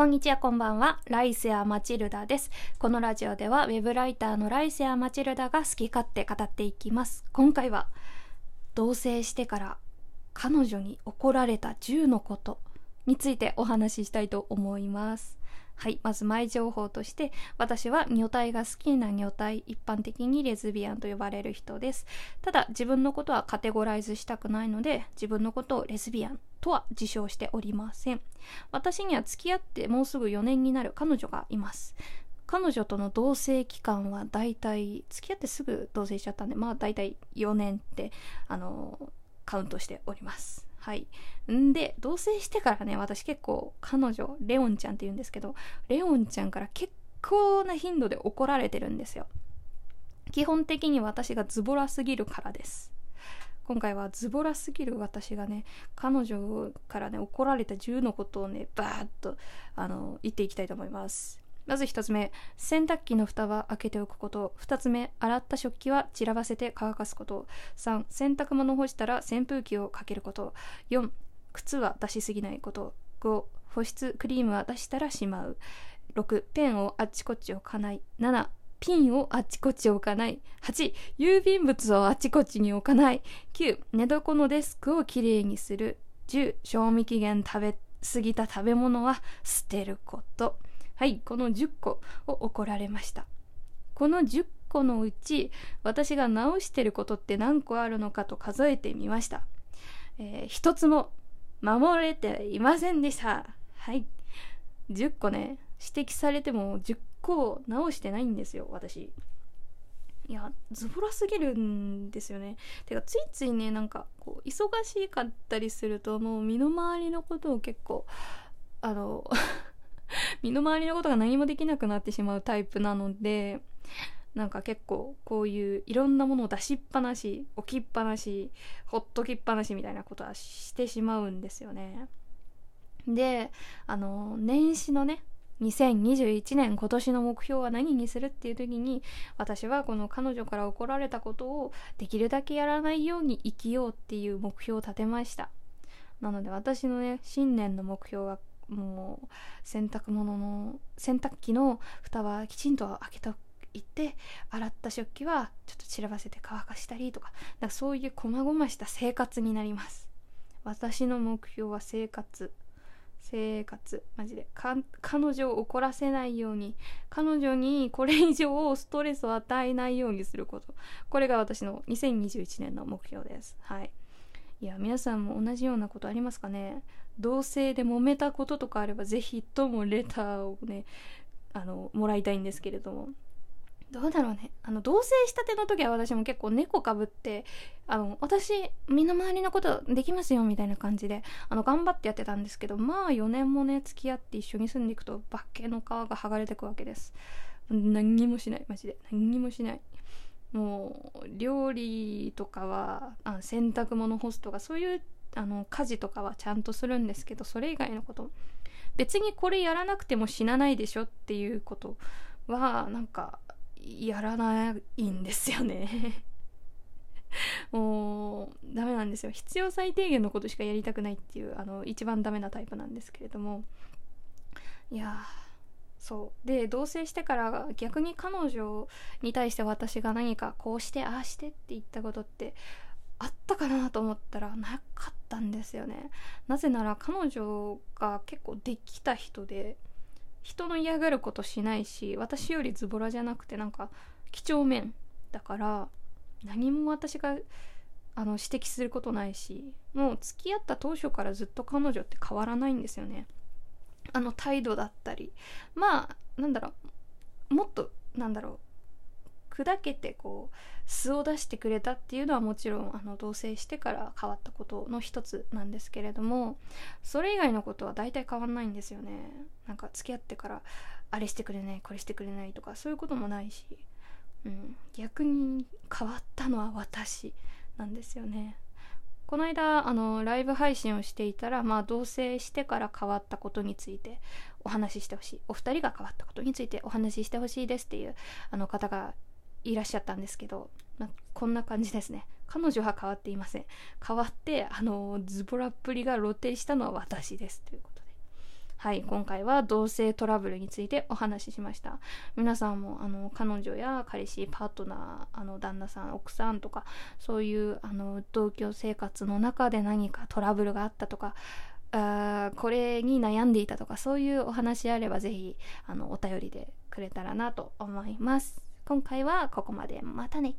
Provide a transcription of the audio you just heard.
こんにちは、こんばんは。ライスやマチルダです。このラジオでは、ウェブライターのライスやマチルダが好き勝手語っていきます。今回は、同棲してから彼女に怒られた10のことについてお話ししたいと思います。はい、まず前情報として、私は女体が好きな女体、一般的にレズビアンと呼ばれる人です。ただ、自分のことはカテゴライズしたくないので、自分のことをレズビアンとは自称しておりません。私には付き合ってもうすぐ4年になる彼女がいます。彼女との同棲期間はだいたい付き合ってすぐ同棲しちゃったんでまあだいたい4年ってあのカウントしておりますはい。んで同棲してからね私結構彼女レオンちゃんって言うんですけどレオンちゃんから結構な頻度で怒られてるんですよ。基本的に私がズボラすぎるからです。今回はズボラすぎる私がね彼女からね怒られた10のことをねバーッとあの言っていきたいと思います。まず1つ目洗濯機の蓋は開けておくこと。2つ目洗った食器は散らばせて乾かすこと。3洗濯物を干したら扇風機をかけること。4靴は出しすぎないこと。5保湿クリームは出したらしまう。6ペンをあっちこっち置かない。7ピンをあっちこっち置かない。8郵便物をあっちこっちに置かない。9寝床のデスクをきれいにする。10賞味期限食べ過ぎた食べ物は捨てること。はいこの10個を怒られました。この10個のうち私が直してることって何個あるのかと数えてみました、えー、一つも守れていませんでした。はい。10個ね指摘されても10個を直してないんですよ私。いやズボラすぎるんですよね。てかついついねなんかこう忙しかったりするともう身の回りのことを結構あの身の回りのことが何もできなくなってしまうタイプなのでなんか結構こういういろんなものを出しっぱなし置きっぱなしほっときっぱなしみたいなことはしてしまうんですよね。であの年始のね2021年今年の目標は何にするっていう時に私はこの彼女から怒られたことをできるだけやらないように生きようっていう目標を立てました。なので私のね新年の目標はもう洗濯物の洗濯機の蓋はきちんと開けていて洗った食器はちょっと散らばせて乾かしたりとか。なんかそういう細々した生活になります。私の目標は生活。生活。マジで。彼女を怒らせないように。彼女にこれ以上ストレスを与えないようにすること。これが私の2021年の目標です。はい。いや皆さんも同じようなことありますかね？同性で揉めたこととかあればぜひともレターをねあのもらいたいんですけれども。どうだろうね。あの同棲したての時は私も結構猫かぶってあの私身の回りのことできますよみたいな感じであの頑張ってやってたんですけどまあ4年もね付き合って一緒に住んでいくと化けの皮が剥がれてくわけです。何にもしない。マジで。何にもしない。もう料理とかはあ洗濯物干すとかそういうあの家事とかはちゃんとするんですけどそれ以外のこと別にこれやらなくても死なないでしょっていうことはなんかやらないんですよね。もうダメなんですよ。必要最低限のことしかやりたくないっていうあの一番ダメなタイプなんですけれども。いやそう。で同棲してから逆に彼女に対して私が何かこうしてああしてって言ったことってあったかなと思ったらなかったんですよね。なぜなら彼女が結構できた人で人の嫌がることしないし私よりズボラじゃなくてなんか几帳面だから何も私があの指摘することないしもう付き合った当初からずっと彼女って変わらないんですよね。あの態度だったりまあなんだろうもっとなんだろう砕けてこう素を出してくれたっていうのはもちろんあの同棲してから変わったことの一つなんですけれどもそれ以外のことは大体変わんないんですよね。なんか付き合ってからあれしてくれないこれしてくれないとかそういうこともないし、うん、逆に変わったのは私なんですよね。この間あのライブ配信をしていたら、まあ、同棲してから変わったことについてお話ししてほしい。お二人が変わったことについてお話ししてほしいですっていうあの方がいらっしゃったんですけど、まあ、こんな感じですね。彼女は変わっていません。変わってあのズボラっぷりが露呈したのは私ですということ。はい今回は同性トラブルについてお話ししました。皆さんもあの彼女や彼氏パートナーあの旦那さん奥さんとかそういうあの同居生活の中で何かトラブルがあったとかあこれに悩んでいたとかそういうお話あればぜひあのお便りでくれたらなと思います。今回はここまで。またね。